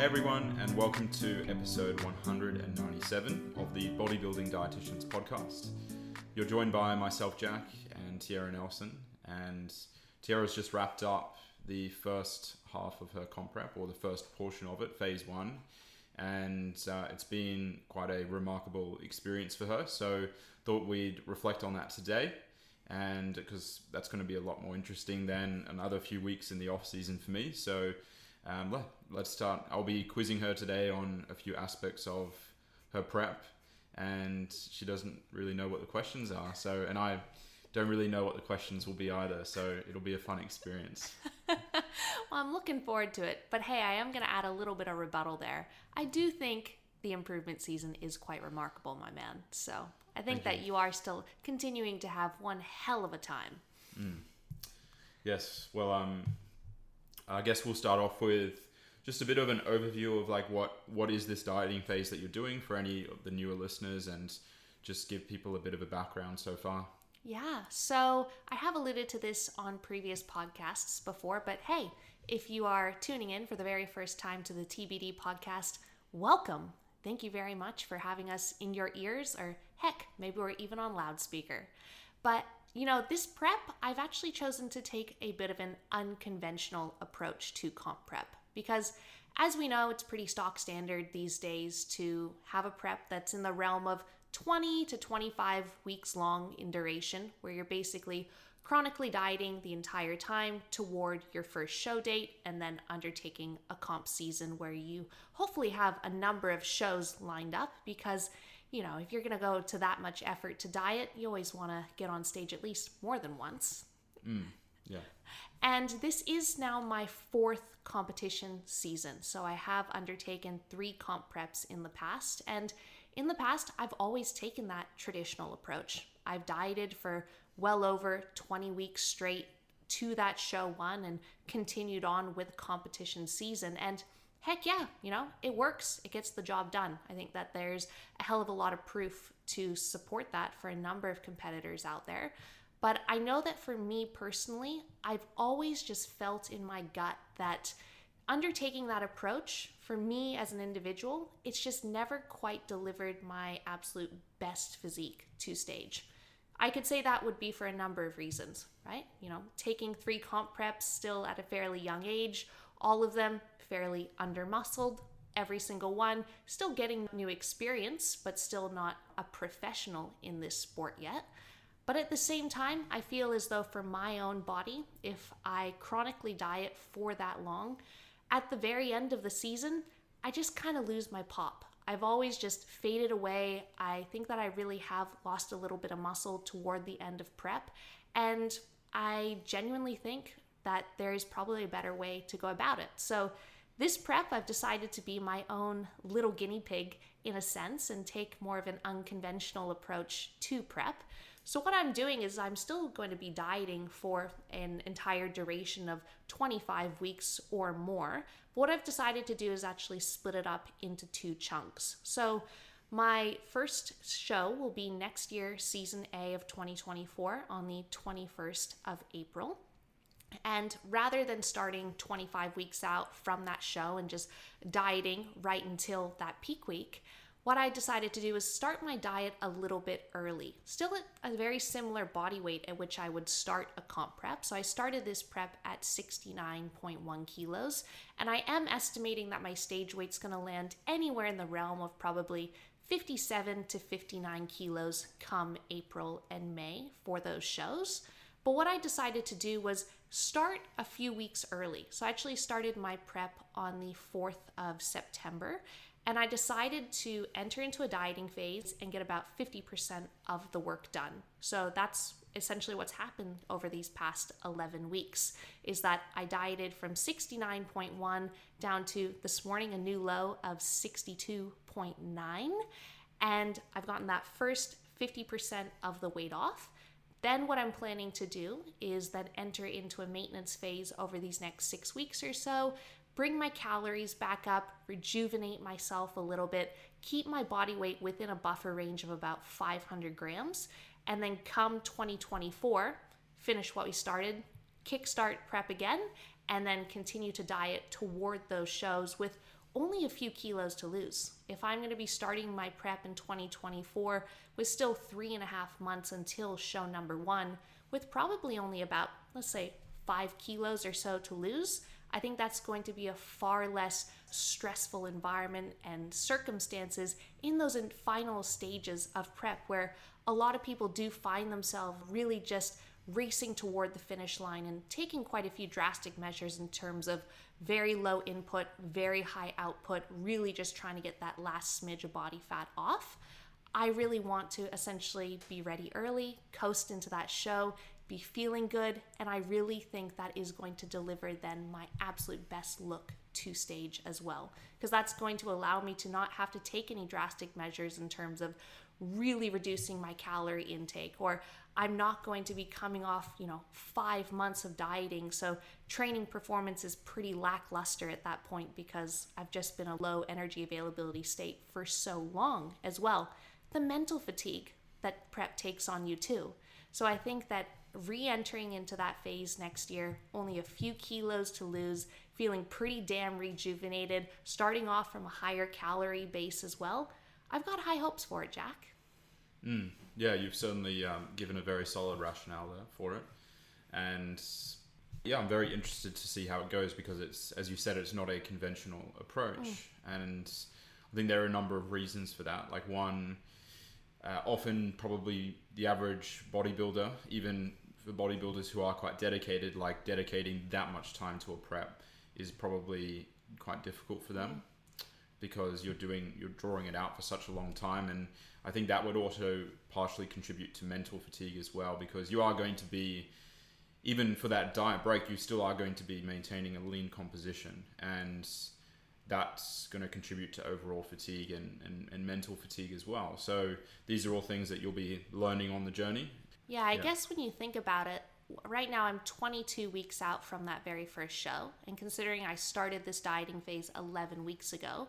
Everyone, and welcome to episode 197 of the Bodybuilding Dietitians podcast. You're joined by myself, Jack, and Tyarra Nelson, and Tyarra's just wrapped up the first half of her comp prep, or the first portion of it, phase one, and uh, it's been quite a remarkable experience for her. So, thought we'd reflect on that today, and because that's going to be a lot more interesting than another few weeks in the off season for me. So, um, let, let's start. I'll be quizzing her today on a few aspects of her prep, and she doesn't really know what the questions are. So, and I don't really know what the questions will be either. So, it'll be a fun experience. well, I'm looking forward to it. But hey, I am going to add a little bit of rebuttal there. I do think the improvement season is quite remarkable, my man. So, I think Thank that you are still continuing to have one hell of a time. Yes. Well, um, I guess we'll start off with just a bit of an overview of like what what is this dieting phase that you're doing for any of the newer listeners, and just give people a bit of a background so far. Yeah, so I have alluded to this on previous podcasts before, but hey, if you are tuning in for the very first time to the TBD podcast, welcome. Thank you very much for having us in your ears, or heck, maybe we're even on loudspeaker. But you know, this prep, I've actually chosen to take a bit of an unconventional approach to comp prep because, as we know, it's pretty stock standard these days to have a prep that's in the realm of 20 to 25 weeks long in duration, where you're basically chronically dieting the entire time toward your first show date and then undertaking a comp season where you hopefully have a number of shows lined up because you know if you're going to go to that much effort to diet you always want to get on stage at least more than once mm, Yeah. and this is now my fourth competition season. So I have undertaken three comp preps in the past. And in the past, I've always taken that traditional approach. I've dieted for well over 20 weeks straight to that show one and continued on with competition season. And heck yeah, you know, it works. It gets the job done. I think that there's a hell of a lot of proof to support that for a number of competitors out there. But I know that for me personally, I've always just felt in my gut that undertaking that approach for me as an individual, it's just never quite delivered my absolute best physique to stage. I could say that would be for a number of reasons, right? You know, taking three comp preps still at a fairly young age, all of them fairly under muscled, every single one still getting new experience, but still not a professional in this sport yet. But at the same time, I feel as though for my own body, if I chronically diet for that long, at the very end of the season, I just kind of lose my pop. I've always just faded away. I think that I really have lost a little bit of muscle toward the end of prep. And I genuinely think that there is probably a better way to go about it. So, this prep, I've decided to be my own little guinea pig in a sense and take more of an unconventional approach to prep. So, what I'm doing is I'm still going to be dieting for an entire duration of 25 weeks or more. But what I've decided to do is actually split it up into two chunks. So, my first show will be next year, season A of 2024, on the 21st of April. And rather than starting 25 weeks out from that show and just dieting right until that peak week, what I decided to do is start my diet a little bit early. Still at a very similar body weight at which I would start a comp prep. So I started this prep at 69.1 kilos, and I am estimating that my stage weight's gonna land anywhere in the realm of probably 57 to 59 kilos come April and May for those shows. But what I decided to do was start a few weeks early. So I actually started my prep on the 4th of September. And I decided to enter into a dieting phase and get about 50% of the work done. So that's essentially what's happened over these past 11 weeks is that I dieted from 69.1 down to this morning a new low of 62.9 and I've gotten that first 50% of the weight off. Then, what I'm planning to do is then enter into a maintenance phase over these next six weeks or so, bring my calories back up, rejuvenate myself a little bit, keep my body weight within a buffer range of about 500 grams, and then come 2024, finish what we started, kickstart prep again, and then continue to diet toward those shows with only a few kilos to lose. If I'm going to be starting my prep in 2024 with still three and a half months until show number one, with probably only about, let's say, five kilos or so to lose, I think that's going to be a far less stressful environment and circumstances in those final stages of prep where a lot of people do find themselves really just racing toward the finish line and taking quite a few drastic measures in terms of very low input, very high output, really just trying to get that last smidge of body fat off. I really want to essentially be ready early, coast into that show, be feeling good, and I really think that is going to deliver then my absolute best look to stage as well. Because that's going to allow me to not have to take any drastic measures in terms of really reducing my calorie intake or I'm not going to be coming off, you know, 5 months of dieting. So training performance is pretty lackluster at that point because I've just been a low energy availability state for so long as well. The mental fatigue that prep takes on you too. So I think that re entering into that phase next year, only a few kilos to lose, feeling pretty damn rejuvenated, starting off from a higher calorie base as well. I've got high hopes for it, Jack. Mm, yeah, you've certainly um, given a very solid rationale there for it. And yeah, I'm very interested to see how it goes because it's, as you said, it's not a conventional approach. Mm. And I think there are a number of reasons for that. Like, one, uh, often probably the average bodybuilder, even for bodybuilders who are quite dedicated, like dedicating that much time to a prep is probably quite difficult for them because you're doing you're drawing it out for such a long time and I think that would also partially contribute to mental fatigue as well because you are going to be even for that diet break you still are going to be maintaining a lean composition and that's going to contribute to overall fatigue and, and, and mental fatigue as well. So these are all things that you'll be learning on the journey. Yeah, I yeah. guess when you think about it, right now I'm 22 weeks out from that very first show. And considering I started this dieting phase 11 weeks ago,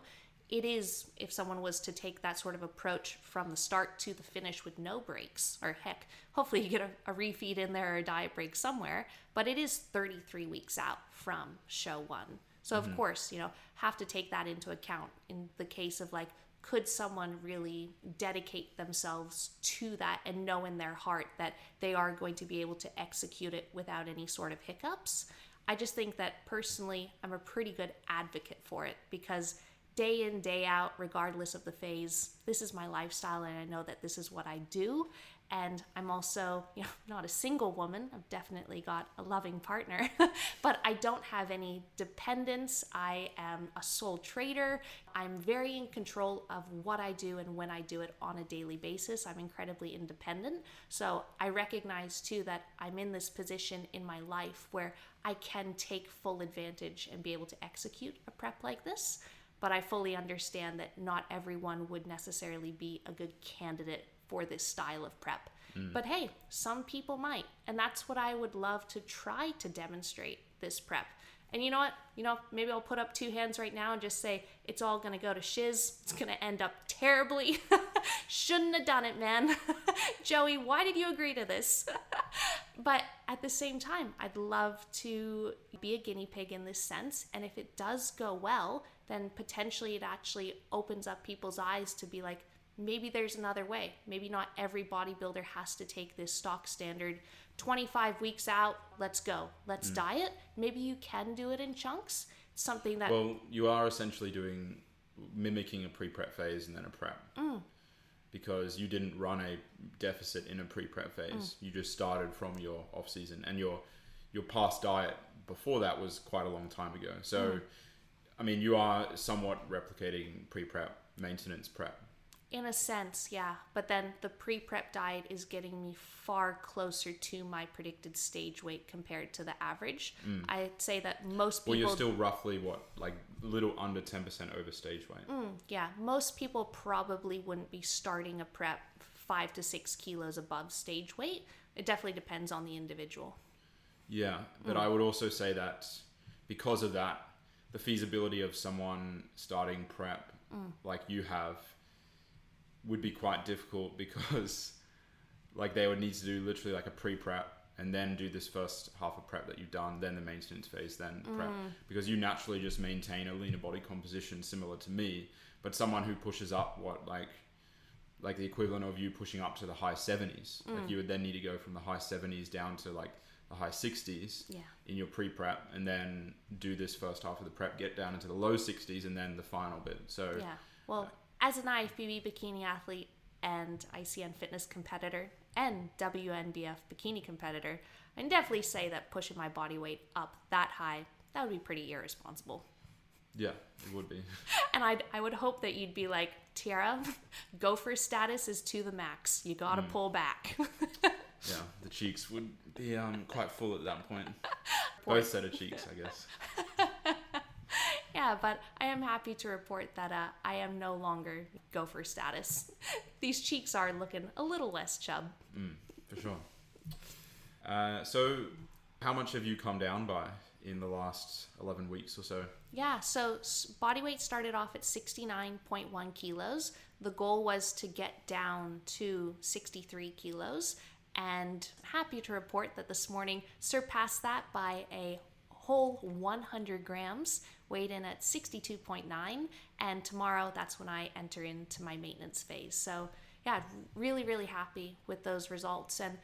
it is, if someone was to take that sort of approach from the start to the finish with no breaks, or heck, hopefully you get a, a refeed in there or a diet break somewhere, but it is 33 weeks out from show one. So of mm-hmm. course, you know, have to take that into account in the case of like could someone really dedicate themselves to that and know in their heart that they are going to be able to execute it without any sort of hiccups? I just think that personally, I'm a pretty good advocate for it because day in, day out, regardless of the phase, this is my lifestyle and I know that this is what I do. And I'm also, you know, not a single woman. I've definitely got a loving partner, but I don't have any dependents. I am a sole trader. I'm very in control of what I do and when I do it on a daily basis. I'm incredibly independent. So I recognize too that I'm in this position in my life where I can take full advantage and be able to execute a prep like this. But I fully understand that not everyone would necessarily be a good candidate for this style of prep. Mm. But hey, some people might. And that's what I would love to try to demonstrate this prep. And you know what? You know, maybe I'll put up two hands right now and just say it's all gonna go to shiz. It's gonna end up terribly. Shouldn't have done it, man. Joey, why did you agree to this? but at the same time, I'd love to be a guinea pig in this sense. And if it does go well, then potentially it actually opens up people's eyes to be like, maybe there's another way. Maybe not every bodybuilder has to take this stock standard 25 weeks out, let's go, let's mm. diet. Maybe you can do it in chunks. something that. Well, you are essentially doing, mimicking a pre prep phase and then a prep. Mm. Because you didn't run a deficit in a pre prep phase. Mm. You just started from your off season and your your past diet before that was quite a long time ago. So, mm. I mean, you are somewhat replicating pre prep maintenance prep in a sense, yeah. But then the pre prep diet is getting me far closer to my predicted stage weight compared to the average. Mm. I'd say that most people. Well, you're still roughly what, like a little under 10% over stage weight. Mm, yeah. Most people probably wouldn't be starting a prep five to six kilos above stage weight. It definitely depends on the individual. Yeah. But mm. I would also say that because of that, the feasibility of someone starting prep mm. like you have would be quite difficult because like they would need to do literally like a pre-prep and then do this first half of prep that you've done, then the maintenance phase, then prep, Mm. because you naturally just maintain a leaner body composition similar to me. But someone who pushes up what like like the equivalent of you pushing up to the high 70s, Mm. like you would then need to go from the high 70s down to like the high 60s Yeah. in your pre-prep and then do this first half of the prep get down into the low 60s and then the final bit so Yeah. Well, as an IFBB bikini athlete and ICN fitness competitor and WNBF bikini competitor, I can definitely say that pushing my body weight up that high, that would be pretty irresponsible. yeah it would be And I'd, I would hope that you'd be like, Tyarra, gopher status is to the max. You gotta mm. pull back. yeah the cheeks would be um, quite full at that point both set of cheeks i guess yeah, but I am happy to report that uh, I am no longer gopher status. These cheeks are looking a little less chub. for sure uh, so how much have you come down by in the last 11 weeks or so Yeah, so body weight started off at 69.1 kilos. The goal was to get down to 63 kilos, and happy to report that this morning surpassed that by a whole 100 grams, weighed in at 62.9, and tomorrow that's when I enter into my maintenance phase. So, yeah, really, really happy with those results. And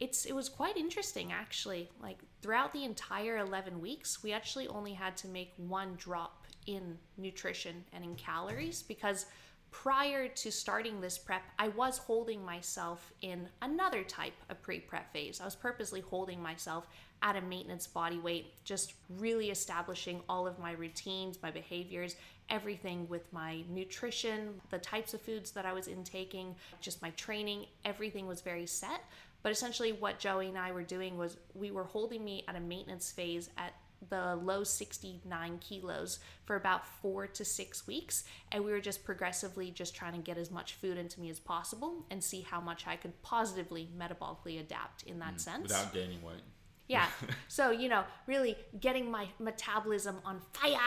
it's it was quite interesting actually like throughout the entire 11 weeks we actually only had to make one drop in nutrition and in calories because prior to starting this prep i was holding myself in another type of pre-prep phase. I was purposely holding myself at a maintenance body weight just really establishing all of my routines my behaviors everything with my nutrition the types of foods that i was intaking just my training everything was very set. But essentially, what Joey and I were doing was we were holding me at a maintenance phase at the low 69 kilos for about four to six weeks. And we were just progressively just trying to get as much food into me as possible and see how much I could positively metabolically adapt in that sense. without gaining weight Yeah. So, you know, really getting my metabolism on fire.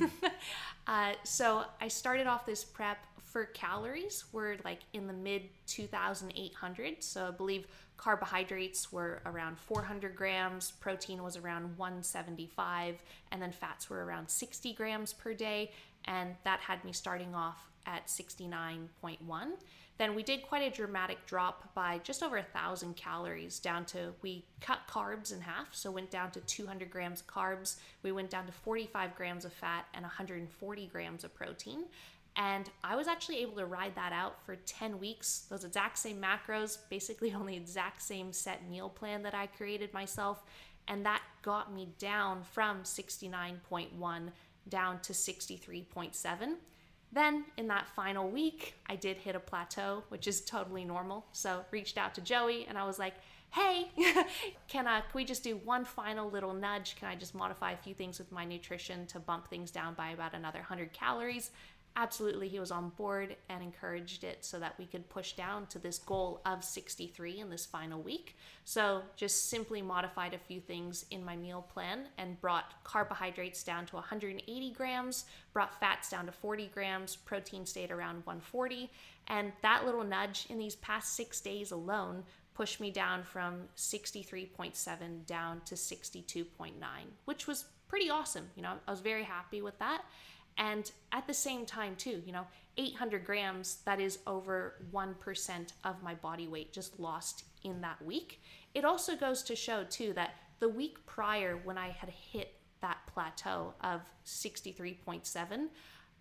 uh, so, I started off this prep for calories were like in the mid 2,800. So, I believe carbohydrates were around 400 grams, protein was around 175, and then fats were around 60 grams per day. And that had me starting off at 69.1. Then we did quite a dramatic drop by just over a thousand calories down to we cut carbs in half, so went down to 200 grams of carbs. We went down to 45 grams of fat and 140 grams of protein. And I was actually able to ride that out for 10 weeks. Those exact same macros, basically on the exact same set meal plan that I created myself. And that got me down from 69.1 down to 63.7. Then in that final week, I did hit a plateau, which is totally normal. So reached out to Joey and I was like, "Hey, can uh, can we just do one final little nudge? Can I just modify a few things with my nutrition to bump things down by about another 100 calories?" Absolutely, he was on board and encouraged it so that we could push down to this goal of 63 in this final week. So, just simply modified a few things in my meal plan and brought carbohydrates down to 180 grams, brought fats down to 40 grams, protein stayed around 140. And that little nudge in these past six days alone pushed me down from 63.7 down to 62.9, which was pretty awesome. You know, I was very happy with that. And at the same time, too, you know, 800 grams, that is over 1% of my body weight just lost in that week. It also goes to show, too, that the week prior, when I had hit that plateau of 63.7,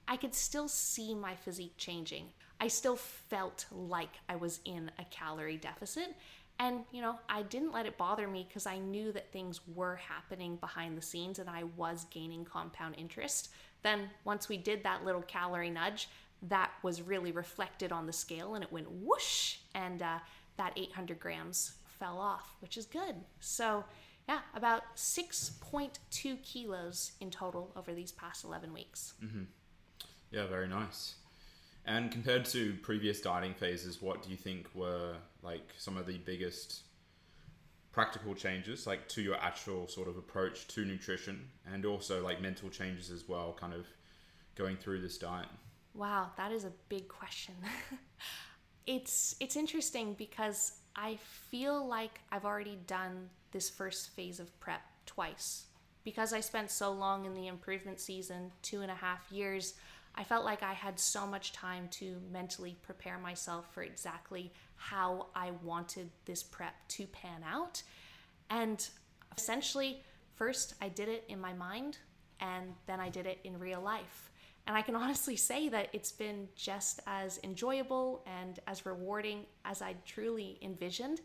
I could still see my physique changing. I still felt like I was in a calorie deficit. And, you know, I didn't let it bother me because I knew that things were happening behind the scenes and I was gaining compound interest. Then, once we did that little calorie nudge, that was really reflected on the scale and it went whoosh, and uh, that 800 grams fell off, which is good. So, yeah, about 6.2 kilos in total over these past 11 weeks. Yeah, very nice. And compared to previous dieting phases, what do you think were like some of the biggest practical changes, like to your actual sort of approach to nutrition, and also like mental changes as well, kind of going through this diet? Wow, that is a big question. it's it's interesting because I feel like I've already done this first phase of prep twice. Because I spent so long in the improvement season, two and a half years, I felt like I had so much time to mentally prepare myself for exactly how I wanted this prep to pan out. And essentially, first I did it in my mind, and then I did it in real life. And I can honestly say that it's been just as enjoyable and as rewarding as I truly envisioned.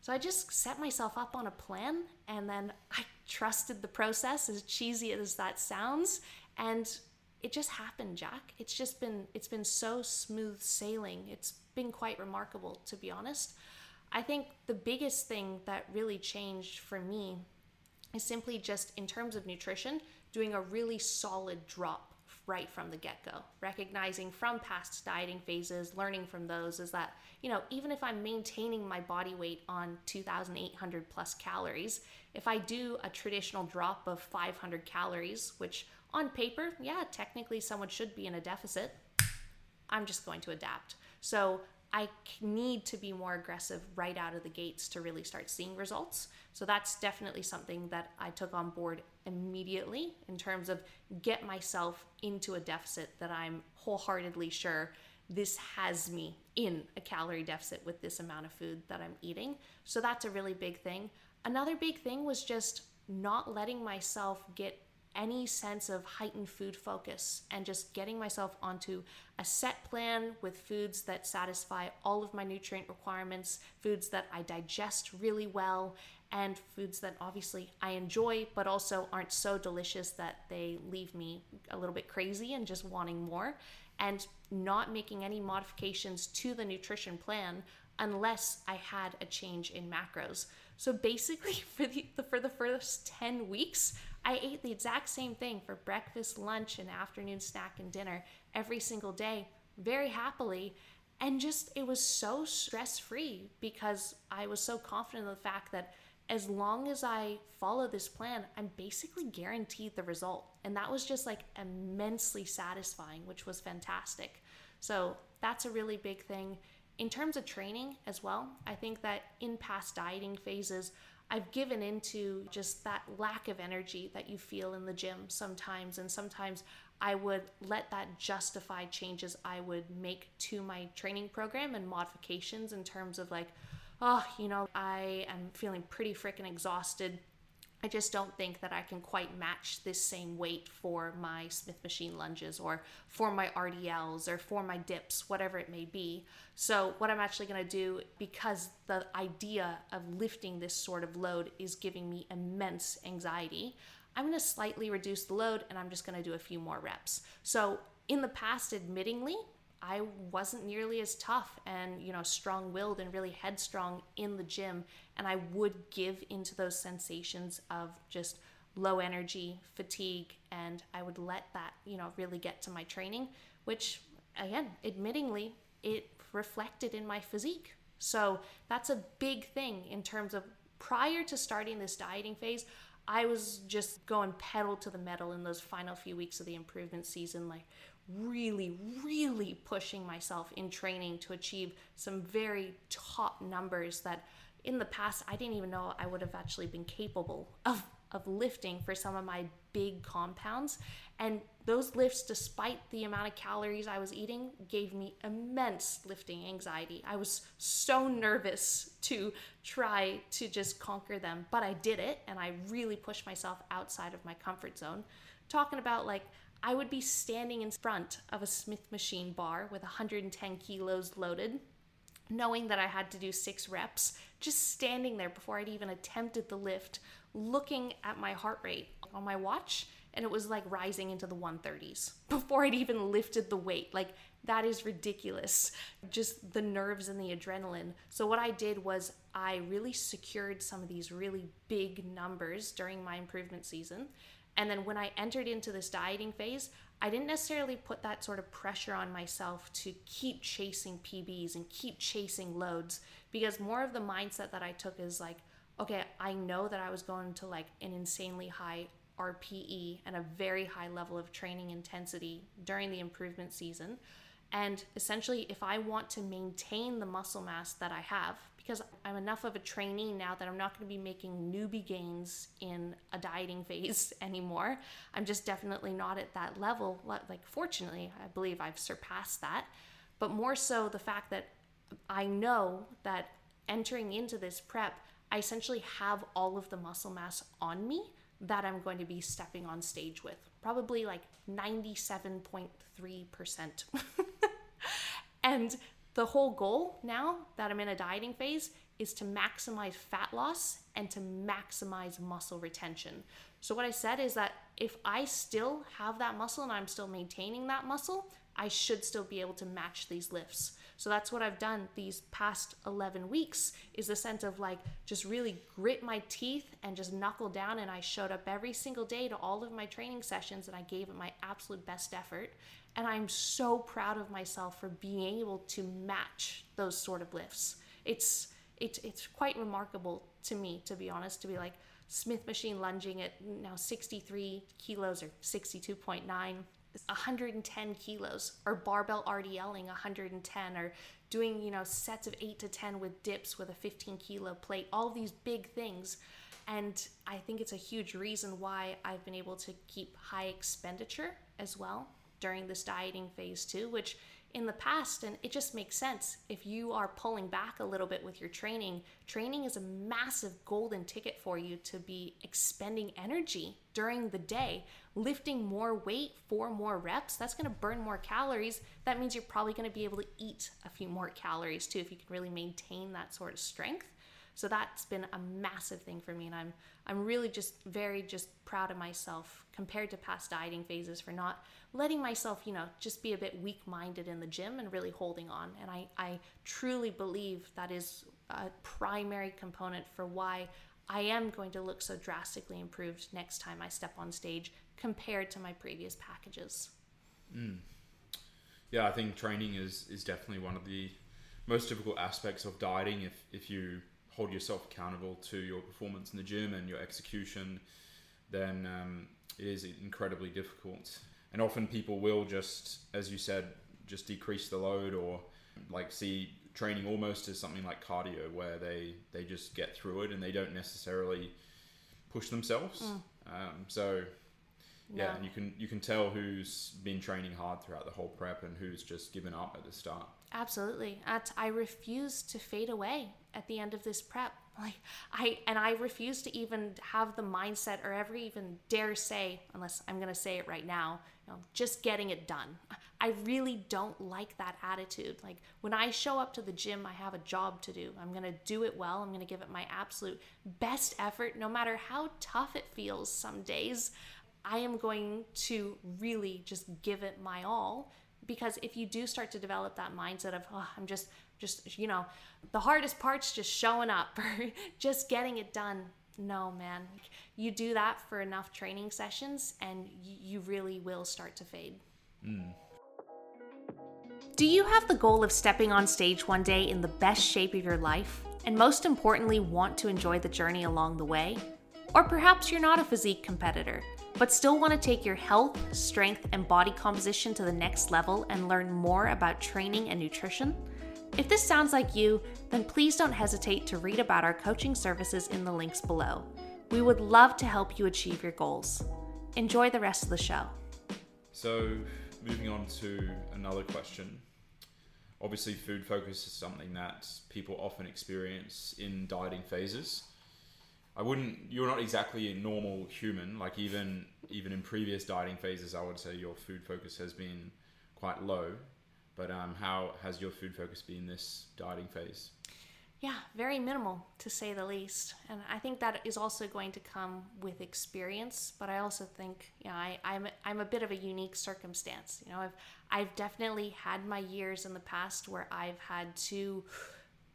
So I just set myself up on a plan and then I trusted the process, as cheesy as that sounds. And it just happened, Jack. It's just been it's been so smooth sailing. It's been quite remarkable to be honest. I think the biggest thing that really changed for me is simply just in terms of nutrition, doing a really solid drop right from the get go. Recognizing from past dieting phases, learning from those is that, you know, even if I'm maintaining my body weight on 2,800 plus calories, if I do a traditional drop of 500 calories, which on paper, yeah, technically someone should be in a deficit. I'm just going to adapt. So I need to be more aggressive right out of the gates to really start seeing results. So that's definitely something that I took on board immediately in terms of get myself into a deficit that I'm wholeheartedly sure this has me in a calorie deficit with this amount of food that I'm eating. So that's a really big thing. Another big thing was just not letting myself get any sense of heightened food focus and just getting myself onto a set plan with foods that satisfy all of my nutrient requirements, foods that I digest really well, and foods that obviously I enjoy but also aren't so delicious that they leave me a little bit crazy and just wanting more, and not making any modifications to the nutrition plan unless I had a change in macros. So basically, for the for the first ten weeks, I ate the exact same thing for breakfast, lunch, and afternoon snack and dinner every single day, very happily. And just it was so stress free because I was so confident in the fact that as long as I follow this plan, I'm basically guaranteed the result. And that was just like immensely satisfying, which was fantastic. So that's a really big thing. In terms of training as well, I think that in past dieting phases, I've given into just that lack of energy that you feel in the gym sometimes. And sometimes I would let that justify changes I would make to my training program and modifications in terms of like, oh, you know, I am feeling pretty freaking exhausted I just don't think that I can quite match this same weight for my Smith machine lunges or for my RDLs or for my dips, whatever it may be. So, what I'm actually going to do, because the idea of lifting this sort of load is giving me immense anxiety, I'm going to slightly reduce the load and I'm just going to do a few more reps. So, in the past, admittingly, I wasn't nearly as tough and, you know, strong willed and really headstrong in the gym. And I would give into those sensations of just low energy, fatigue, and I would let that, you know, really get to my training, which, again, admittingly, it reflected in my physique. So that's a big thing in terms of prior to starting this dieting phase. I was just going pedal to the metal in those final few weeks of the improvement season, like really, really pushing myself in training to achieve some very top numbers that in the past I didn't even know I would have actually been capable of, of lifting for some of my big compounds. And those lifts, despite the amount of calories I was eating, gave me immense lifting anxiety. I was so nervous to try to just conquer them, but I did it and I really pushed myself outside of my comfort zone. Talking about like I would be standing in front of a Smith machine bar with 110 kilos loaded, knowing that I had to do six reps, just standing there before I'd even attempted the lift, looking at my heart rate on my watch, and it was like rising into the 130s before I'd even lifted the weight. Like, that is ridiculous. Just the nerves and the adrenaline. So, what I did was I really secured some of these really big numbers during my improvement season. And then when I entered into this dieting phase, I didn't necessarily put that sort of pressure on myself to keep chasing PBs and keep chasing loads because more of the mindset that I took is like, okay, I know that I was going to like an insanely high RPE and a very high level of training intensity during the improvement season. And essentially, if I want to maintain the muscle mass that I have, because I'm enough of a trainee now that I'm not going to be making newbie gains in a dieting phase anymore. I'm just definitely not at that level. Like, fortunately, I believe I've surpassed that. But more so, the fact that I know that entering into this prep, I essentially have all of the muscle mass on me that I'm going to be stepping on stage with. Probably like 97.3%. and the whole goal now that I'm in a dieting phase is to maximize fat loss and to maximize muscle retention. So, what I said is that if I still have that muscle and I'm still maintaining that muscle, I should still be able to match these lifts. So that's what I've done these past 11 weeks is the sense of like just really grit my teeth and just knuckle down and I showed up every single day to all of my training sessions and I gave it my absolute best effort and I'm so proud of myself for being able to match those sort of lifts. It's it's it's quite remarkable to me to be honest to be like Smith machine lunging at now 63 kilos or 62.9 110 kilos or barbell RDLing 110 or doing, you know, sets of 8 to 10 with dips with a 15 kilo plate, all these big things. And I think it's a huge reason why I've been able to keep high expenditure as well during this dieting phase too, which in the past, and it just makes sense. If you are pulling back a little bit with your training, training is a massive golden ticket for you to be expending energy during the day, lifting more weight for more reps. That's going to burn more calories. That means you're probably going to be able to eat a few more calories too if you can really maintain that sort of strength. So that's been a massive thing for me and I'm I'm really just very just proud of myself compared to past dieting phases for not letting myself, you know, just be a bit weak-minded in the gym and really holding on. And I I truly believe that is a primary component for why I am going to look so drastically improved next time I step on stage compared to my previous packages. Mm. Yeah, I think training is is definitely one of the most difficult aspects of dieting if if you hold yourself accountable to your performance in the gym and your execution, then um, it is incredibly difficult. And often people will just, as you said, just decrease the load or like see training almost as something like cardio where they, they just get through it and they don't necessarily push themselves. Mm. Um, so yeah, and you can you can tell who's been training hard throughout the whole prep and who's just given up at the start. Absolutely. At, I refuse to fade away at the end of this prep. Like I and I refuse to even have the mindset or ever even dare say, unless I'm gonna say it right now, you know, just getting it done. I really don't like that attitude. Like when I show up to the gym, I have a job to do. I'm gonna do it well. I'm gonna give it my absolute best effort, no matter how tough it feels some days. I am going to really just give it my all because if you do start to develop that mindset of oh, i'm just just you know the hardest part's just showing up or just getting it done no man. You do that for enough training sessions and you really will start to fade. Mm. do you have the goal of stepping on stage one day in the best shape of your life and most importantly want to enjoy the journey along the way? Or perhaps you're not a physique competitor but still want to take your health, strength, and body composition to the next level and learn more about training and nutrition? If this sounds like you, then please don't hesitate to read about our coaching services in the links below. We would love to help you achieve your goals. Enjoy the rest of the show. So, moving on to another question. Obviously, food focus is something that people often experience in dieting phases. I wouldn't. You're not exactly a normal human. Like even even in previous dieting phases, I would say your food focus has been quite low. But um, how has your food focus been this dieting phase? Yeah, very minimal to say the least. And I think that is also going to come with experience. But I also think, you know, I, I'm I'm a bit of a unique circumstance. You know, I've I've definitely had my years in the past where I've had to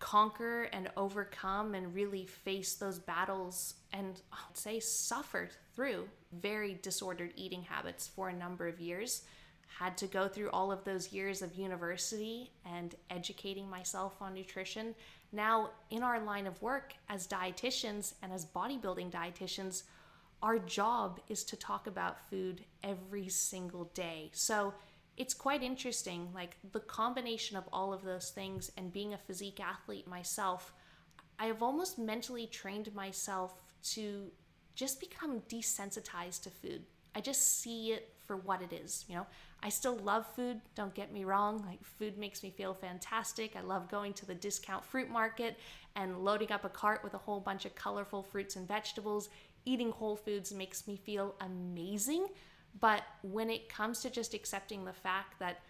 conquer and overcome and really face those battles and I'd say suffered through very disordered eating habits for a number of years. Had to go through all of those years of university and educating myself on nutrition. Now, in our line of work as dietitians and as bodybuilding dietitians, our job is to talk about food every single day. So, it's quite interesting. Like the combination of all of those things and being a physique athlete myself, I have almost mentally trained myself to just become desensitized to food. I just see it for what it is, you know. I still love food, don't get me wrong. Like food makes me feel fantastic. I love going to the discount fruit market and loading up a cart with a whole bunch of colorful fruits and vegetables. Eating whole foods makes me feel amazing. But when it comes to just accepting the fact that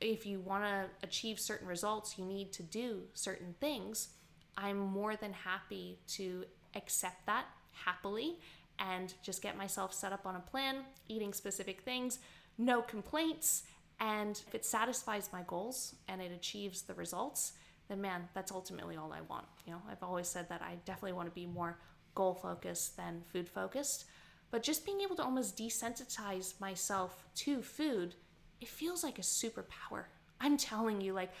if you want to achieve certain results, you need to do certain things, I'm more than happy to accept that happily and just get myself set up on a plan, eating specific things, no complaints. And if it satisfies my goals and it achieves the results, then man, that's ultimately all I want. You know, I've always said that I definitely want to be more goal focused than food focused. But just being able to almost desensitize myself to food, it feels like a superpower. I'm telling you, like,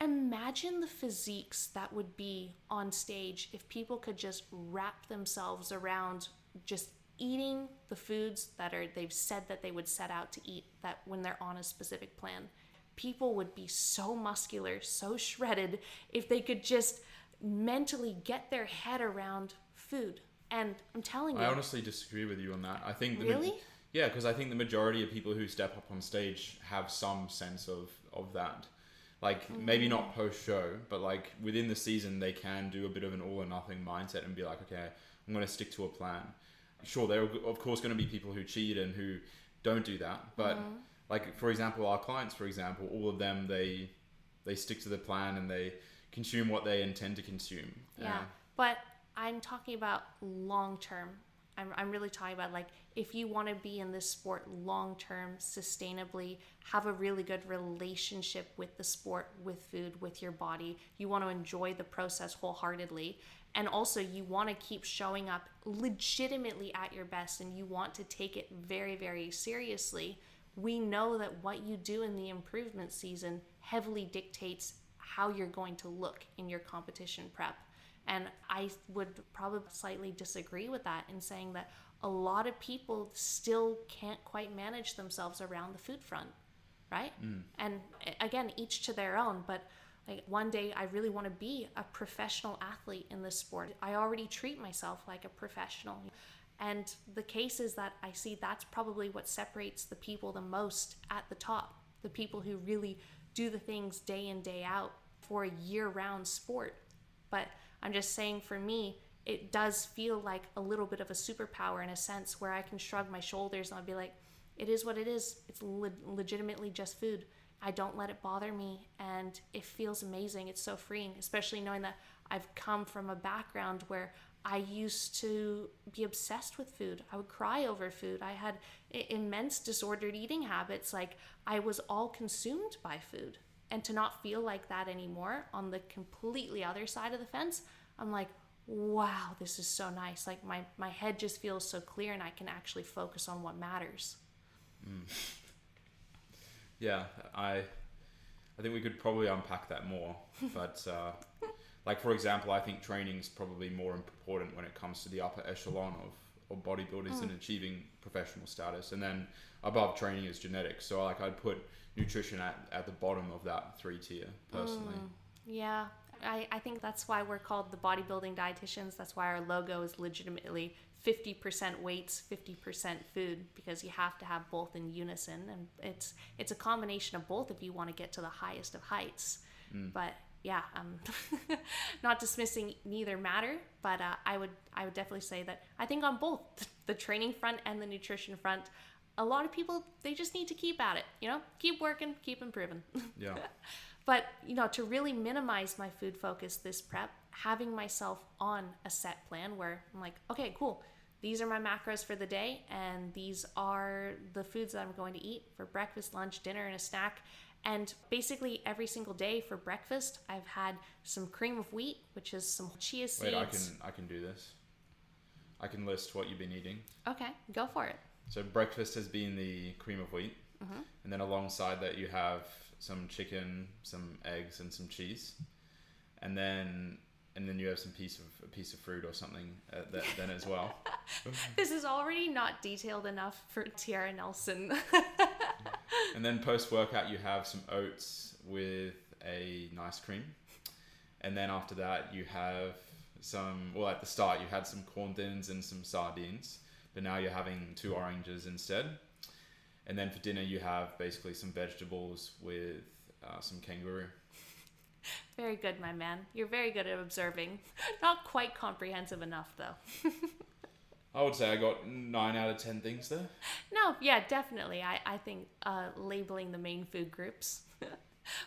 imagine the physiques that would be on stage if people could just wrap themselves around just eating the foods that are they've said that they would set out to eat that when they're on a specific plan people would be so muscular so shredded if they could just mentally get their head around food and i'm telling you I honestly disagree with you on that. I think the Really? yeah, because I think the majority of people who step up on stage have some sense of of that. Like maybe Mm. not post show, but like within the season, they can do a bit of an all or nothing mindset and be like, okay, I'm going to stick to a plan. Sure, there are of course going to be people who cheat and who don't do that, but Mm-hmm. like for example, our clients, for example, all of them they they stick to the plan and they consume what they intend to consume. Yeah, Uh, but I'm talking about long term. I'm, I'm really talking about like if you want to be in this sport long term, sustainably, have a really good relationship with the sport, with food, with your body. You want to enjoy the process wholeheartedly. And also, you want to keep showing up legitimately at your best and you want to take it very, very seriously. We know that what you do in the improvement season heavily dictates how you're going to look in your competition prep. And I would probably slightly disagree with that in saying that a lot of people still can't quite manage themselves around the food front, right? Mm. And again, each to their own, but like one day I really want to be a professional athlete in this sport. I already treat myself like a professional. And the case is that I see that's probably what separates the people the most at the top. The people who really do the things day in, day out for a year round sport. But I'm just saying for me, it does feel like a little bit of a superpower in a sense where I can shrug my shoulders and I'll be like, it is what it is. It's le- legitimately just food. I don't let it bother me and it feels amazing. It's so freeing, especially knowing that I've come from a background where I used to be obsessed with food. I would cry over food. I had immense disordered eating habits. Like I was all consumed by food. And to not feel like that anymore on the completely other side of the fence, I'm like, wow, this is so nice. Like my, my head just feels so clear and I can actually focus on what matters. Yeah, I I think we could probably unpack that more. But uh, like for example, I think training is probably more important when it comes to the upper echelon of, of bodybuilders mm. and achieving professional status. And then above training is genetics. So like I'd put nutrition at, at the bottom of that three tier personally. Mm. Yeah, I, I think that's why we're called the bodybuilding dietitians. That's why our logo is legitimately 50% weights, 50% food, because you have to have both in unison. And it's it's a combination of both if you want to get to the highest of heights. Mm. But yeah, um, not dismissing neither matter, but uh, I would I would definitely say that I think on both the training front and the nutrition front, a lot of people they just need to keep at it. You know, keep working, keep improving. Yeah. But, you know, to really minimize my food focus this prep, having myself on a set plan where I'm like, okay, cool. These are my macros for the day, and these are the foods that I'm going to eat for breakfast, lunch, dinner, and a snack. And basically, every single day for breakfast, I've had some cream of wheat, which is some chia seeds. Wait, I can I can do this. I can list what you've been eating. Okay, go for it. So breakfast has been the cream of wheat, mm-hmm. and then alongside that you have some chicken, some eggs, and some cheese, and then and then you have some piece of a piece of fruit or something uh, that, then as well. This is already not detailed enough for Tyarra Nelson. and then post workout, you have some oats with a nice cream. And then after that, you have some, well, at the start, you had some corn thins and some sardines, but now you're having two oranges instead. And then for dinner, you have basically some vegetables with uh, some kangaroo. Very good, my man. You're very good at observing. Not quite comprehensive enough, though. I would say I got nine out of ten things there. No, yeah, definitely. I, I think uh, labeling the main food groups. but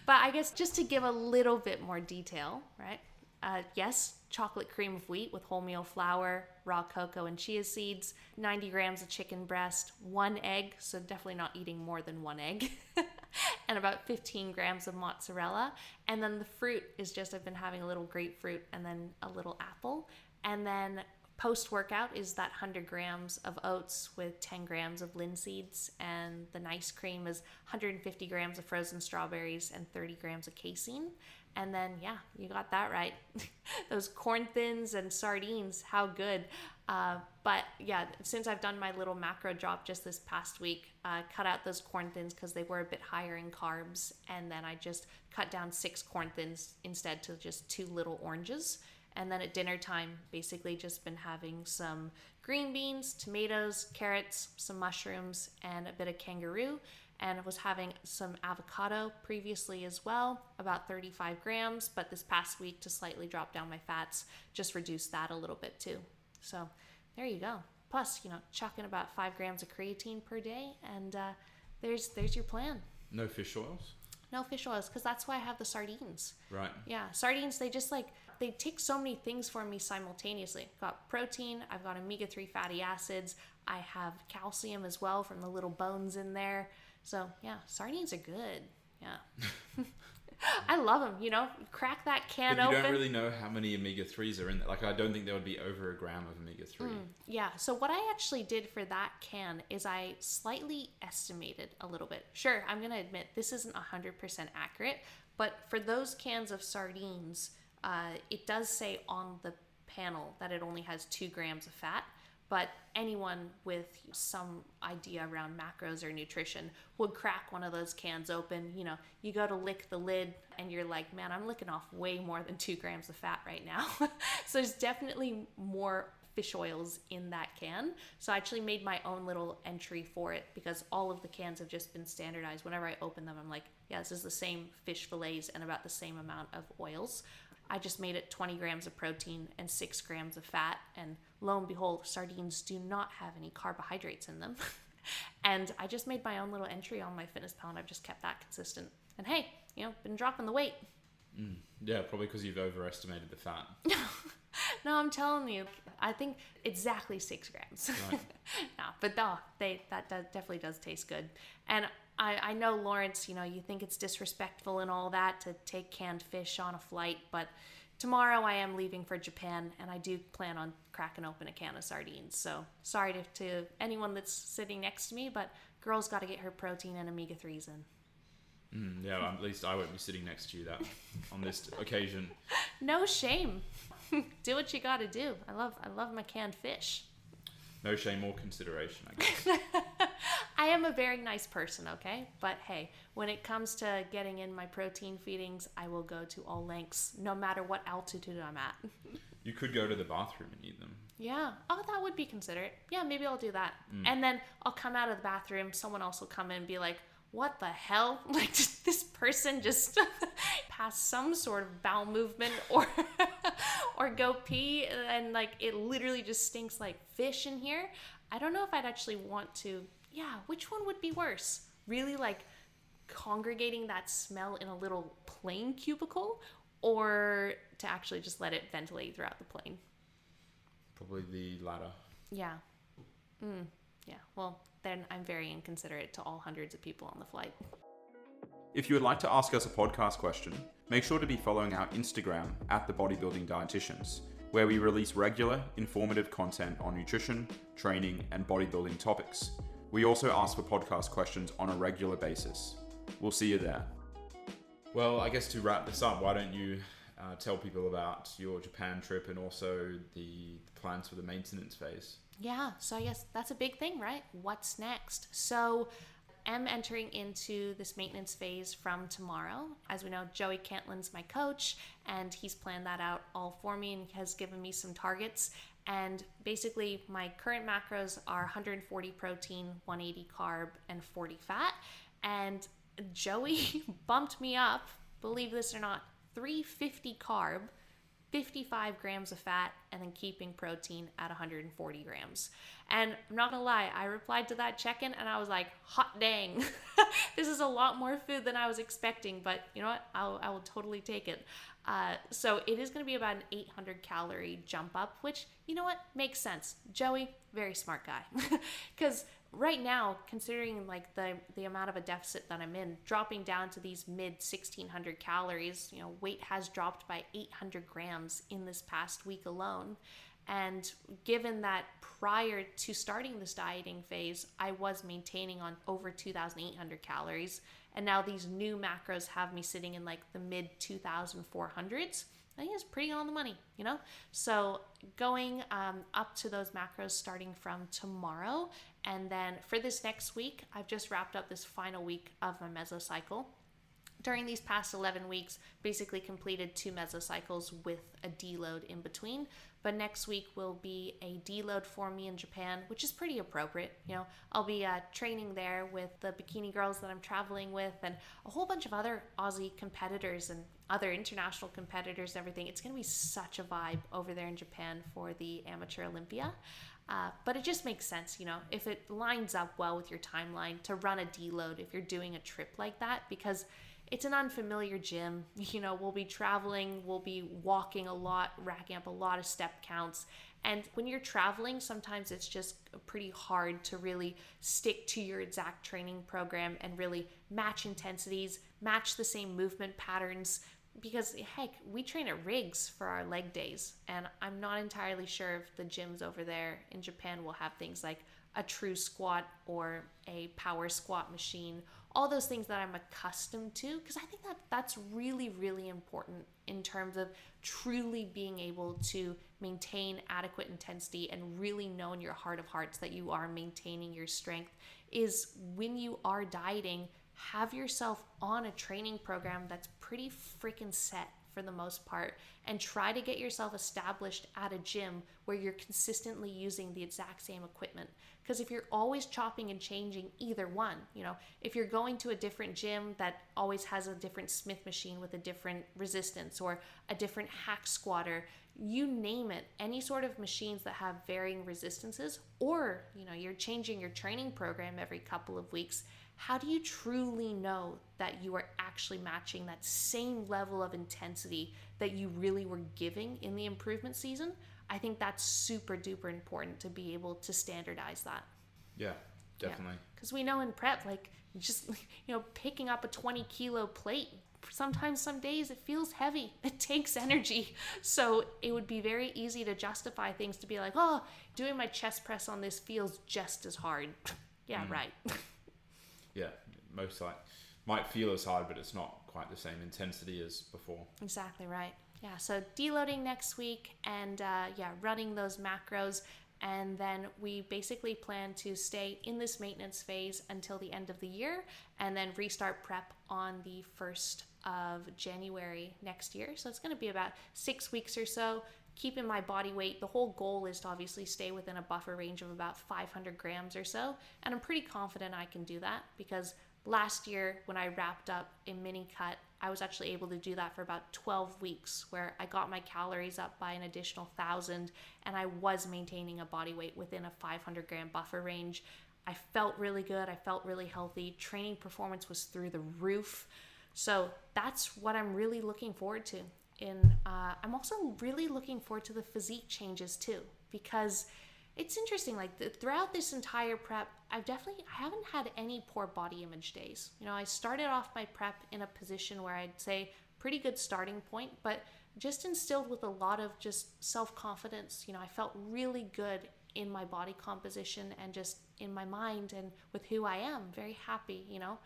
I guess just to give a little bit more detail, right? Uh, yes, chocolate cream of wheat with wholemeal flour, raw cocoa, and chia seeds, 90 grams of chicken breast, one egg, so definitely not eating more than one egg, and about 15 grams of mozzarella. And then the fruit is just I've been having a little grapefruit and then a little apple. And then post workout is that 100 grams of oats with 10 grams of linseeds, and the nice cream is 150 grams of frozen strawberries and 30 grams of casein. And then, yeah, you got that right. Those corn thins and sardines, how good. Uh, but yeah, since I've done my little macro drop just this past week, uh, cut out those corn thins because they were a bit higher in carbs. And then I just cut down six corn thins instead to just two little oranges. And then at dinner time, basically just been having some green beans, tomatoes, carrots, some mushrooms, and a bit of kangaroo and was having some avocado previously as well, about 35 grams, but this past week to slightly drop down my fats, just reduce that a little bit too. So there you go. Plus, you know, chucking about five grams of creatine per day, and uh, there's there's your plan. No fish oils. No fish oils, because that's why I have the sardines. Right. Yeah, sardines. They just like they take so many things for me simultaneously. I've got protein. I've got omega three fatty acids. I have calcium as well from the little bones in there. So yeah, sardines are good. Yeah. I love them. You know, crack that can But you open. don't really know how many omega threes are in there. Like I don't think there would be over a gram of omega three. Yeah. So what I actually did for that can is I slightly estimated a little bit. Sure, I'm gonna admit this isn't hundred percent accurate, but for those cans of sardines, uh, it does say on the panel that it only has two grams of fat. But anyone with some idea around macros or nutrition would crack one of those cans open. You know, you go to lick the lid and you're like, man, I'm licking off way more than two grams of fat right now. so there's definitely more fish oils in that can. So I actually made my own little entry for it because all of the cans have just been standardized. Whenever I open them, I'm like, yeah, this is the same fish fillets and about the same amount of oils. I just made it 20 grams of protein and 6 grams of fat. And lo and behold, sardines do not have any carbohydrates in them. and I just made my own little entry on MyFitnessPal and I've just kept that consistent. And hey, you know, been dropping the weight. Mm, yeah, probably because you've overestimated the fat. No, I'm telling you, I think exactly six grams. Right. no, but no, they that, that definitely does taste good. And I, I know Lawrence, you know, you think it's disrespectful and all that to take canned fish on a flight, but tomorrow I am leaving for Japan and I do plan on cracking open a can of sardines. So sorry to, to anyone that's sitting next to me, but girl's got to get her protein and omega threes in. Mm, yeah, at least I won't be sitting next to you that on this occasion. No shame. do what you got to do. I love I love my canned fish. No shame or consideration, I guess. I am a very nice person, okay? But hey, when it comes to getting in my protein feedings, I will go to all lengths, no matter what altitude I'm at. You could go to the bathroom and eat them. Yeah. Oh, that would be considerate. Yeah, maybe I'll do that. Mm. And then I'll come out of the bathroom. Someone else will come in and be like, what the hell? Like, did this person just pass some sort of bowel movement or or go pee and like it literally just stinks like fish in here? I don't know if I'd actually want to. Yeah, which one would be worse? Really like congregating that smell in a little plane cubicle or to actually just let it ventilate throughout the plane? Probably the latter. Yeah. Mm, yeah. Well, then I'm very inconsiderate to all hundreds of people on the flight. If you would like to ask us a podcast question, make sure to be following our Instagram at the Bodybuilding Dietitians, where we release regular, informative content on nutrition, training, and bodybuilding topics. We also ask for podcast questions on a regular basis. We'll see you there. Well, I guess to wrap this up, why don't you uh, tell people about your Japan trip and also the, the plans for the maintenance phase? Yeah, so I guess that's a big thing, right? What's next? So am entering into this maintenance phase from tomorrow. As we know, Joey Cantlin's my coach, and he's planned that out all for me and has given me some targets. And basically, my current macros are 140 protein, 180 carb, and 40 fat. And Joey bumped me up, believe this or not, 350 carb 55 grams of fat and then keeping protein at 140 grams. And I'm not gonna lie, I replied to that check in and I was like, hot dang, this is a lot more food than I was expecting, but you know what? I'll, I will totally take it. Uh, so it is gonna be about an 800 calorie jump up, which, you know what, makes sense. Joey, very smart guy. Because right now, considering like the the amount of a deficit that I'm in, dropping down to these mid 1600 calories, you know, weight has dropped by 800 grams in this past week alone. And given that prior to starting this dieting phase, I was maintaining on over 2,800 calories, and now these new macros have me sitting in like the mid 2,400s. I think it's pretty on the money, you know? So going um, up to those macros starting from tomorrow. And then for this next week, I've just wrapped up this final week of my mesocycle. During these past 11 weeks, basically completed two mesocycles with a deload in between. But next week will be a deload for me in Japan, which is pretty appropriate. You know, I'll be uh, training there with the bikini girls that I'm traveling with and a whole bunch of other Aussie competitors and other international competitors and everything. It's going to be such a vibe over there in Japan for the Amateur Olympia. Uh, but it just makes sense, you know, if it lines up well with your timeline to run a deload if you're doing a trip like that, because it's an unfamiliar gym. You know, we'll be traveling, we'll be walking a lot, racking up a lot of step counts. And when you're traveling, sometimes it's just pretty hard to really stick to your exact training program and really match intensities, match the same movement patterns, because heck, we train at rigs for our leg days, and I'm not entirely sure if the gyms over there in Japan will have things like a true squat or a power squat machine, all those things that I'm accustomed to, because I think that that's really, really important in terms of truly being able to maintain adequate intensity and really know in your heart of hearts that you are maintaining your strength. Is when you are dieting, have yourself on a training program that's pretty freaking set for the most part and try to get yourself established at a gym where you're consistently using the exact same equipment. Because if you're always chopping and changing either one you know if you're going to a different gym that always has a different smith machine with a different resistance or a different hack squatter you name it any sort of machines that have varying resistances or you know you're changing your training program every couple of weeks how do you truly know that you are actually matching that same level of intensity that you really were giving in the improvement season? I think that's super duper important to be able to standardize that. Yeah, definitely. Because yeah. we know in prep, like just you know, picking up a 20 kilo plate, sometimes some days it feels heavy. It takes energy. So it would be very easy to justify things to be like, oh, doing my chest press on this feels just as hard. yeah, mm. right. Yeah, most like might feel as hard, but it's not quite the same intensity as before. Exactly right. Yeah, so deloading next week and uh, yeah, running those macros. And then we basically plan to stay in this maintenance phase until the end of the year and then restart prep on the 1st of January next year. So it's going to be about six weeks or so. Keeping my body weight, the whole goal is to obviously stay within a buffer range of about 500 grams or so. And I'm pretty confident I can do that because last year when I wrapped up a mini cut, I was actually able to do that for about 12 weeks where I got my calories up by an additional thousand and I was maintaining a body weight within a 500 gram buffer range. I felt really good. I felt really healthy. Training performance was through the roof. So that's what I'm really looking forward to in uh, i'm also really looking forward to the physique changes too because it's interesting like the, throughout this entire prep i've definitely i haven't had any poor body image days. You know i started off my prep in a position where i'd say pretty good starting point but just instilled with a lot of just self-confidence you know i felt really good in my body composition and just in my mind and with who i am very happy you know.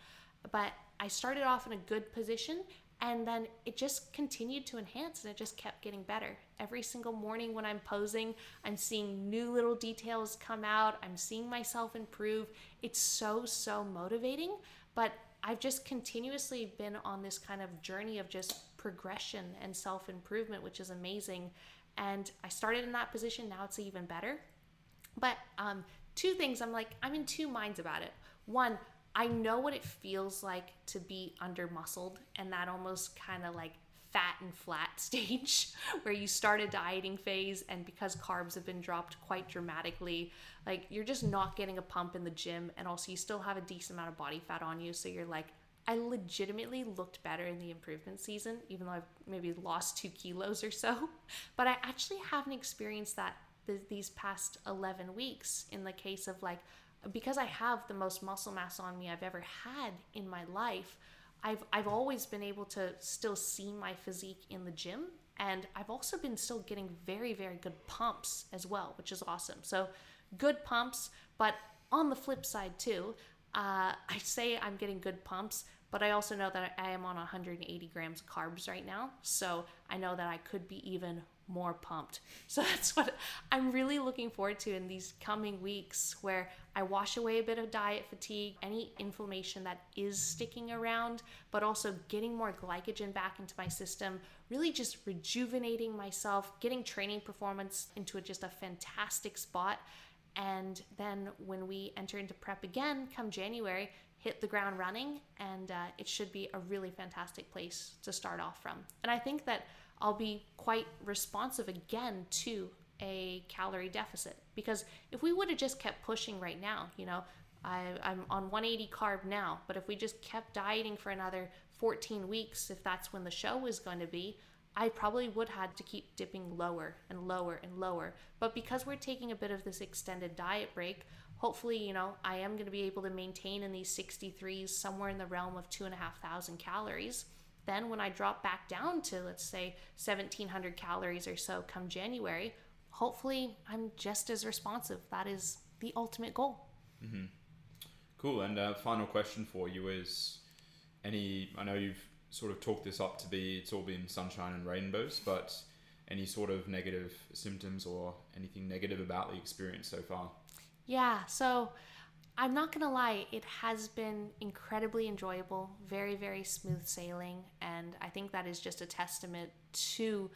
But i started off in a good position And then it just continued to enhance and it just kept getting better. Every single morning when I'm posing, I'm seeing new little details come out. I'm seeing myself improve. It's so, so motivating. But I've just continuously been on this kind of journey of just progression and self improvement, which is amazing. And I started in that position, now it's even better. But um, two things I'm like, I'm in two minds about it. One, I know what it feels like to be under muscled and that almost kind of like fat and flat stage where you start a dieting phase and because carbs have been dropped quite dramatically like you're just not getting a pump in the gym and also you still have a decent amount of body fat on you. So you're like I legitimately looked better in the improvement season even though I've maybe lost 2 kilos or so. But I actually haven't experienced that these past 11 weeks in the case of like because I have the most muscle mass on me I've ever had in my life, I've I've always been able to still see my physique in the gym and I've also been still getting very very good pumps as well, which is awesome. So good pumps, but on the flip side too, uh, I say I'm getting good pumps, but I also know that I am on 180 grams of carbs right now. So I know that I could be even more pumped. So that's what I'm really looking forward to in these coming weeks where I wash away a bit of diet fatigue, any inflammation that is sticking around, but also getting more glycogen back into my system, really just rejuvenating myself, getting training performance into just a fantastic spot. And then when we enter into prep again come January, hit the ground running, and uh, it should be a really fantastic place to start off from. And I think that I'll be quite responsive again to a calorie deficit. Because if we would have just kept pushing right now, you know, I, I'm on 180 carb now, but if we just kept dieting for another 14 weeks, if that's when the show is going to be, I probably would have had to keep dipping lower and lower and lower. But because we're taking a bit of this extended diet break, hopefully, you know, I am going to be able to maintain in these 63s somewhere in the realm of two and a half thousand calories then when I drop back down to, let's say, 1700 calories or so come January, hopefully I'm just as responsive. That is the ultimate goal. Mm-hmm. Cool. And uh, final question for you is any, I know you've sort of talked this up to be, it's all been sunshine and rainbows, but any sort of negative symptoms or anything negative about the experience so far? Yeah. So, I'm not gonna lie, it has been incredibly enjoyable, very, very smooth sailing, and I think that is just a testament to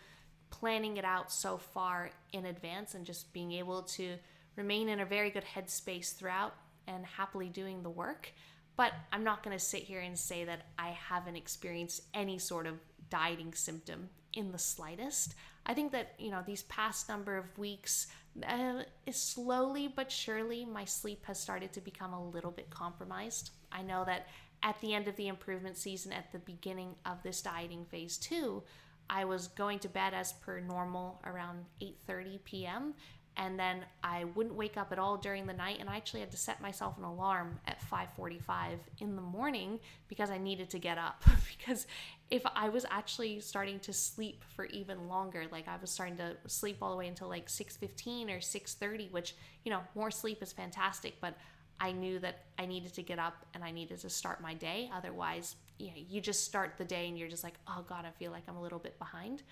planning it out so far in advance and just being able to remain in a very good headspace throughout and happily doing the work. But I'm not gonna sit here and say that I haven't experienced any sort of dieting symptom in the slightest. I think that, you know, these past number of weeks, uh, slowly but surely, my sleep has started to become a little bit compromised. I know that at the end of the improvement season, at the beginning of this dieting phase two, I was going to bed as per normal around 8:30 p.m and then I wouldn't wake up at all during the night and I actually had to set myself an alarm at 5:45 in the morning because I needed to get up because if I was actually starting to sleep for even longer like I was starting to sleep all the way until like 6:15 or 6:30 which you know more sleep is fantastic but I knew that I needed to get up and I needed to start my day otherwise you know, you just start the day and you're just like oh god I feel like I'm a little bit behind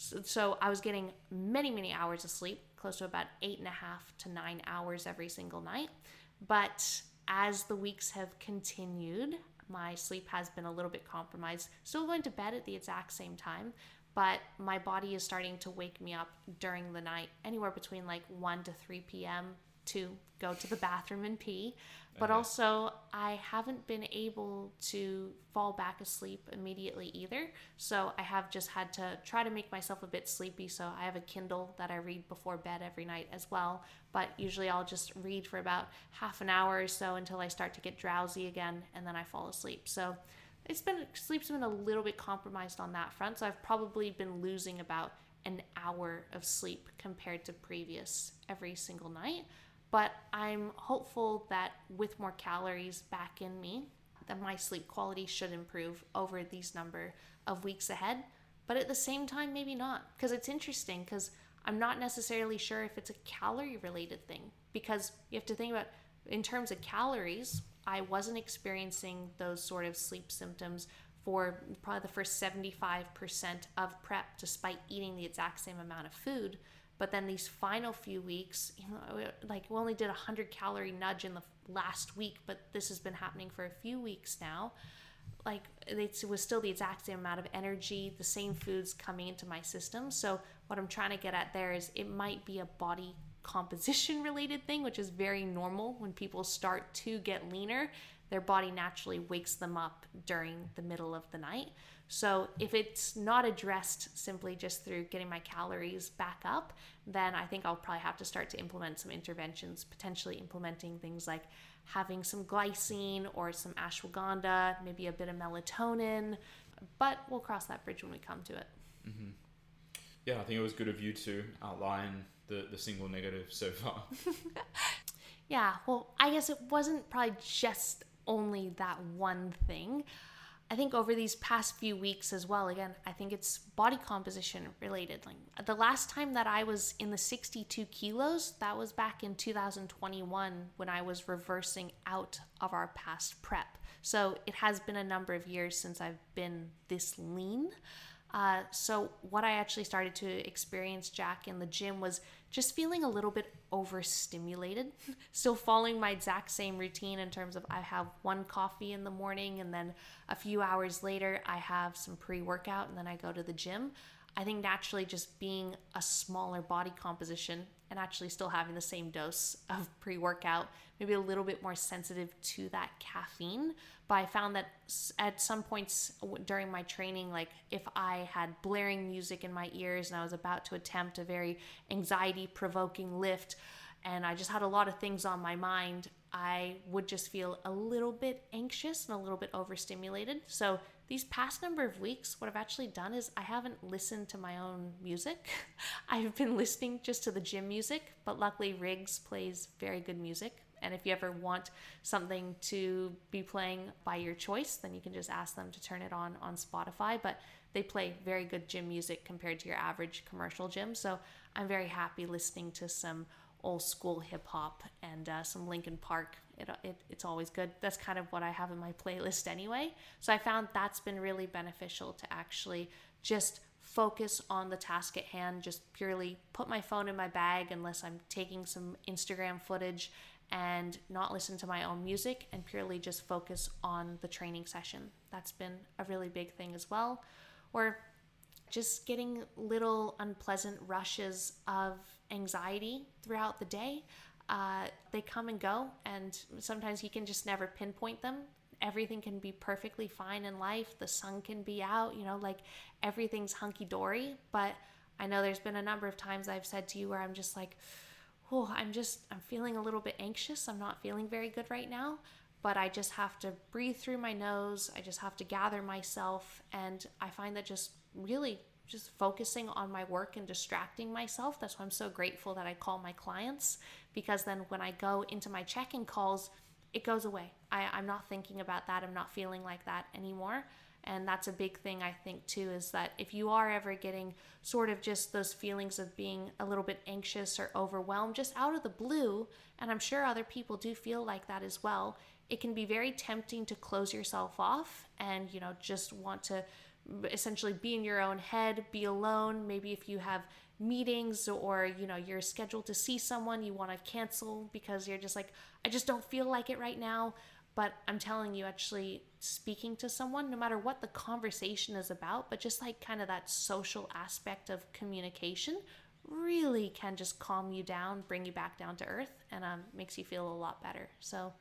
so, so, I was getting many, many hours of sleep, close to about eight and a half to nine hours every single night. But as the weeks have continued, my sleep has been a little bit compromised. Still going to bed at the exact same time, but my body is starting to wake me up during the night, anywhere between like 1 to 3 p.m. to go to the bathroom and pee. But okay. also, I haven't been able to fall back asleep immediately either. So I have just had to try to make myself a bit sleepy. So I have a Kindle that I read before bed every night as well. But usually I'll just read for about half an hour or so until I start to get drowsy again and then I fall asleep. So it's been sleep's been a little bit compromised on that front. So I've probably been losing about an hour of sleep compared to previous every single night. But I'm hopeful that with more calories back in me, that my sleep quality should improve over these number of weeks ahead. But at the same time, maybe not. Because it's interesting, because I'm not necessarily sure if it's a calorie related thing. Because you have to think about, in terms of calories, I wasn't experiencing those sort of sleep symptoms for probably the first 75% of prep despite eating the exact same amount of food. But then these final few weeks, you know, like we only did a 100 calorie nudge in the last week, but this has been happening for a few weeks now. Like it was still the exact same amount of energy, the same foods coming into my system. So, what I'm trying to get at there is it might be a body composition related thing, which is very normal when people start to get leaner. Their body naturally wakes them up during the middle of the night. So, if it's not addressed simply just through getting my calories back up, then I think I'll probably have to start to implement some interventions, potentially implementing things like having some glycine or some ashwagandha, maybe a bit of melatonin. But we'll cross that bridge when we come to it. Mm-hmm. Yeah, I think it was good of you to outline the, the single negative so far. yeah, well, I guess it wasn't probably just only that one thing. I think over these past few weeks as well, again, I think it's body composition related. Like the last time that I was in the 62 kilos, that was back in 2021 when I was reversing out of our past prep. So it has been a number of years since I've been this lean. Uh, so, what I actually started to experience, Jack, in the gym was just feeling a little bit overstimulated. Still following my exact same routine in terms of I have one coffee in the morning, and then a few hours later, I have some pre workout, and then I go to the gym. I think naturally, just being a smaller body composition and actually still having the same dose of pre workout, maybe a little bit more sensitive to that caffeine but I found that at some points during my training, like if I had blaring music in my ears and I was about to attempt a very anxiety provoking lift, and I just had a lot of things on my mind, I would just feel a little bit anxious and a little bit overstimulated. So, these past number of weeks, what I've actually done is I haven't listened to my own music. I've been listening just to the gym music, but luckily, Riggs plays very good music. And if you ever want something to be playing by your choice, then you can just ask them to turn it on on Spotify. But they play very good gym music compared to your average commercial gym. So I'm very happy listening to some old school hip hop and uh, some Linkin Park. It, it, it's always good. That's kind of what I have in my playlist anyway. So I found that's been really beneficial to actually just focus on the task at hand, just purely put my phone in my bag unless I'm taking some Instagram footage and not listen to my own music and purely just focus on the training session. That's been a really big thing as well. Or just getting little unpleasant rushes of anxiety throughout the day. Uh, they come and go, and sometimes you can just never pinpoint them. Everything can be perfectly fine in life. The sun can be out, you know, like everything's hunky dory. But I know there's been a number of times I've said to you where I'm just like, oh, I'm just, I'm feeling a little bit anxious. I'm not feeling very good right now. But I just have to breathe through my nose. I just have to gather myself. And I find that just really just focusing on my work and distracting myself. That's why I'm so grateful that I call my clients because then when I go into my check in calls, it goes away. I, I'm not thinking about that. I'm not feeling like that anymore. And that's a big thing, I think, too, is that if you are ever getting sort of just those feelings of being a little bit anxious or overwhelmed just out of the blue, and I'm sure other people do feel like that as well, it can be very tempting to close yourself off and, you know, just want to essentially be in your own head, be alone. Maybe if you have meetings or you know you're scheduled to see someone you want to cancel because you're just like I just don't feel like it right now but I'm telling you, actually speaking to someone, no matter what the conversation is about, but just like kind of that social aspect of communication, really can just calm you down, bring you back down to earth, and um, makes you feel a lot better. So,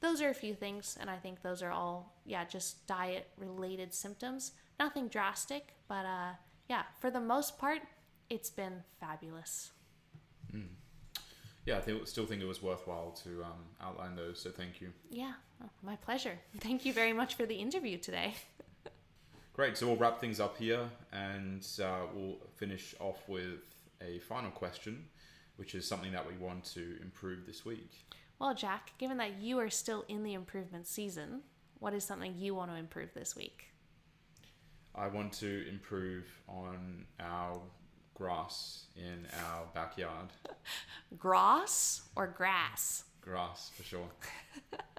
those are a few things, and I think those are all, yeah, just diet related symptoms. Nothing drastic, but uh, yeah, for the most part, it's been fabulous. Mm yeah, I think, still think it was worthwhile to um, outline those. So thank you. Yeah, my pleasure. Thank you very much for the interview today. Great. So we'll wrap things up here, and uh, we'll finish off with a final question, which is something that we want to improve this week. Well, Jack, given that you are still in the improvement season, what is something you want to improve this week? I want to improve on our grass in our backyard. grass or grass? Grass, for sure.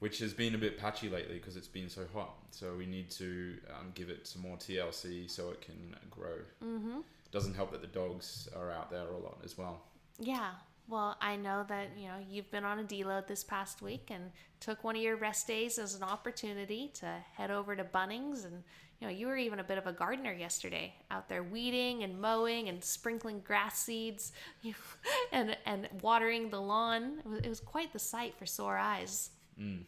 which has been a bit patchy lately because it's been so hot. So we need to um, give it some more TLC so it can grow. Mm-hmm. Doesn't help that the dogs are out there a lot as well. Yeah. Well, I know that, you know, you've been on a deload this past week and took one of your rest days as an opportunity to head over to Bunnings and you know, you were even a bit of a gardener yesterday, out there weeding and mowing and sprinkling grass seeds, and and watering the lawn. It was, it was quite the sight for sore eyes. Mm.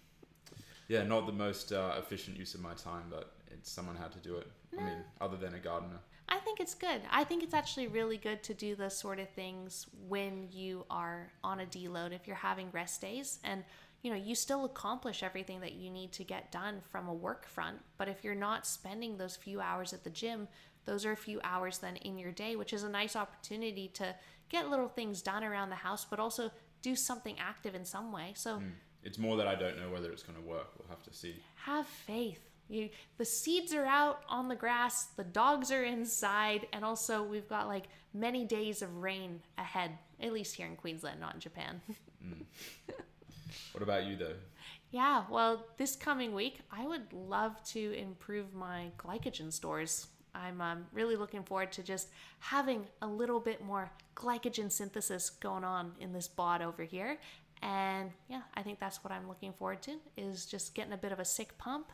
Yeah, not the most uh, efficient use of my time, but it's someone had to do it. I mean, other than a gardener. I think it's good. I think it's actually really good to do the sort of things when you are on a deload if you're having rest days and you know, you still accomplish everything that you need to get done from a work front. But if you're not spending those few hours at the gym, those are a few hours then in your day, which is a nice opportunity to get little things done around the house, but also do something active in some way. So mm. It's more that I don't know whether it's going to work. We'll have to see. Have faith. You, the seeds are out on the grass, the dogs are inside, and also we've got like many days of rain ahead, at least here in Queensland, not in Japan. Mm. What about you, though? Yeah, well, this coming week, I would love to improve my glycogen stores. I'm um, really looking forward to just having a little bit more glycogen synthesis going on in this bod over here. And yeah, I think that's what I'm looking forward to is just getting a bit of a sick pump.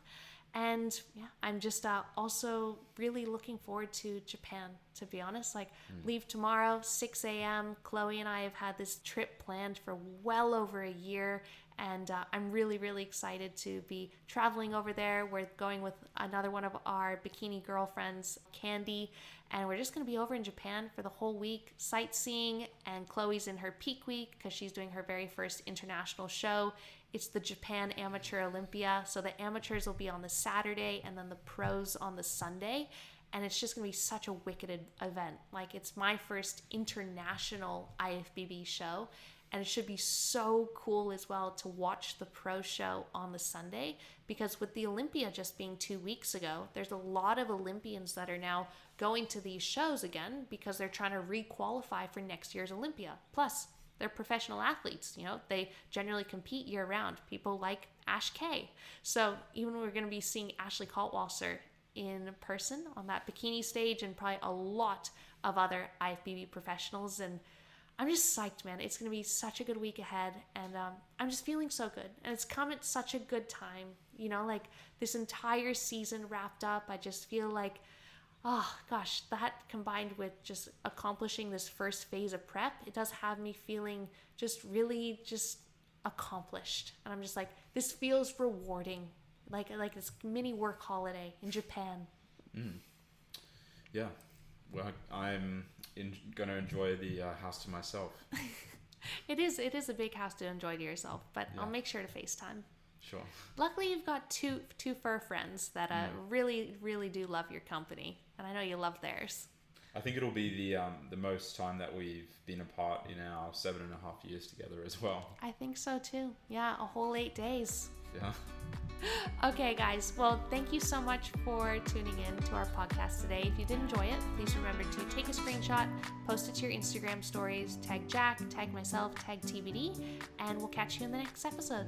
And yeah i'm just uh, also really looking forward to japan to be honest. Like mm. leave tomorrow 6 a.m chloe and i have had this trip planned for well over a year. And uh, i'm really really excited to be traveling over there. We're going with another one of our bikini girlfriends candy and we're just going to be over in japan for the whole week sightseeing and chloe's in her peak week because she's doing her very first international show it's the Japan Amateur Olympia. So the amateurs will be on the Saturday and then the pros on the Sunday. And it's just going to be such a wicked event. Like, it's my first international IFBB show. And it should be so cool as well to watch the pro show on the Sunday because with the Olympia just being two weeks ago, there's a lot of Olympians that are now going to these shows again because they're trying to requalify for next year's Olympia. Plus, they're professional athletes, you know, they generally compete year round. People like Ash K. So even we're going to be seeing Ashley Kaltwasser in person on that bikini stage and probably a lot of other IFBB professionals. And I'm just psyched, man. It's going to be such a good week ahead. And um, I'm just feeling so good. And it's come at such a good time. You know, like this entire season wrapped up. I just feel like oh gosh, that combined with just accomplishing this first phase of prep, it does have me feeling just really just accomplished. And I'm just like, this feels rewarding. Like like this mini work holiday in Japan. Mm. Yeah. Well, I'm in, gonna enjoy the uh, house to myself. it is it is a big house to enjoy to yourself, but yeah. I'll make sure to FaceTime. Sure. Luckily, you've got two two fur friends that uh, mm. really really do love your company and I know you love theirs. I think it'll be the um, the most time that we've been apart in our seven and a half years together as well. I think so too. Yeah, a whole eight days. Yeah. Okay, guys. Well, thank you so much for tuning in to our podcast today. If you did enjoy it, please remember to take a screenshot, post it to your Instagram stories, tag Jack, tag myself, tag TBD, and we'll catch you in the next episode.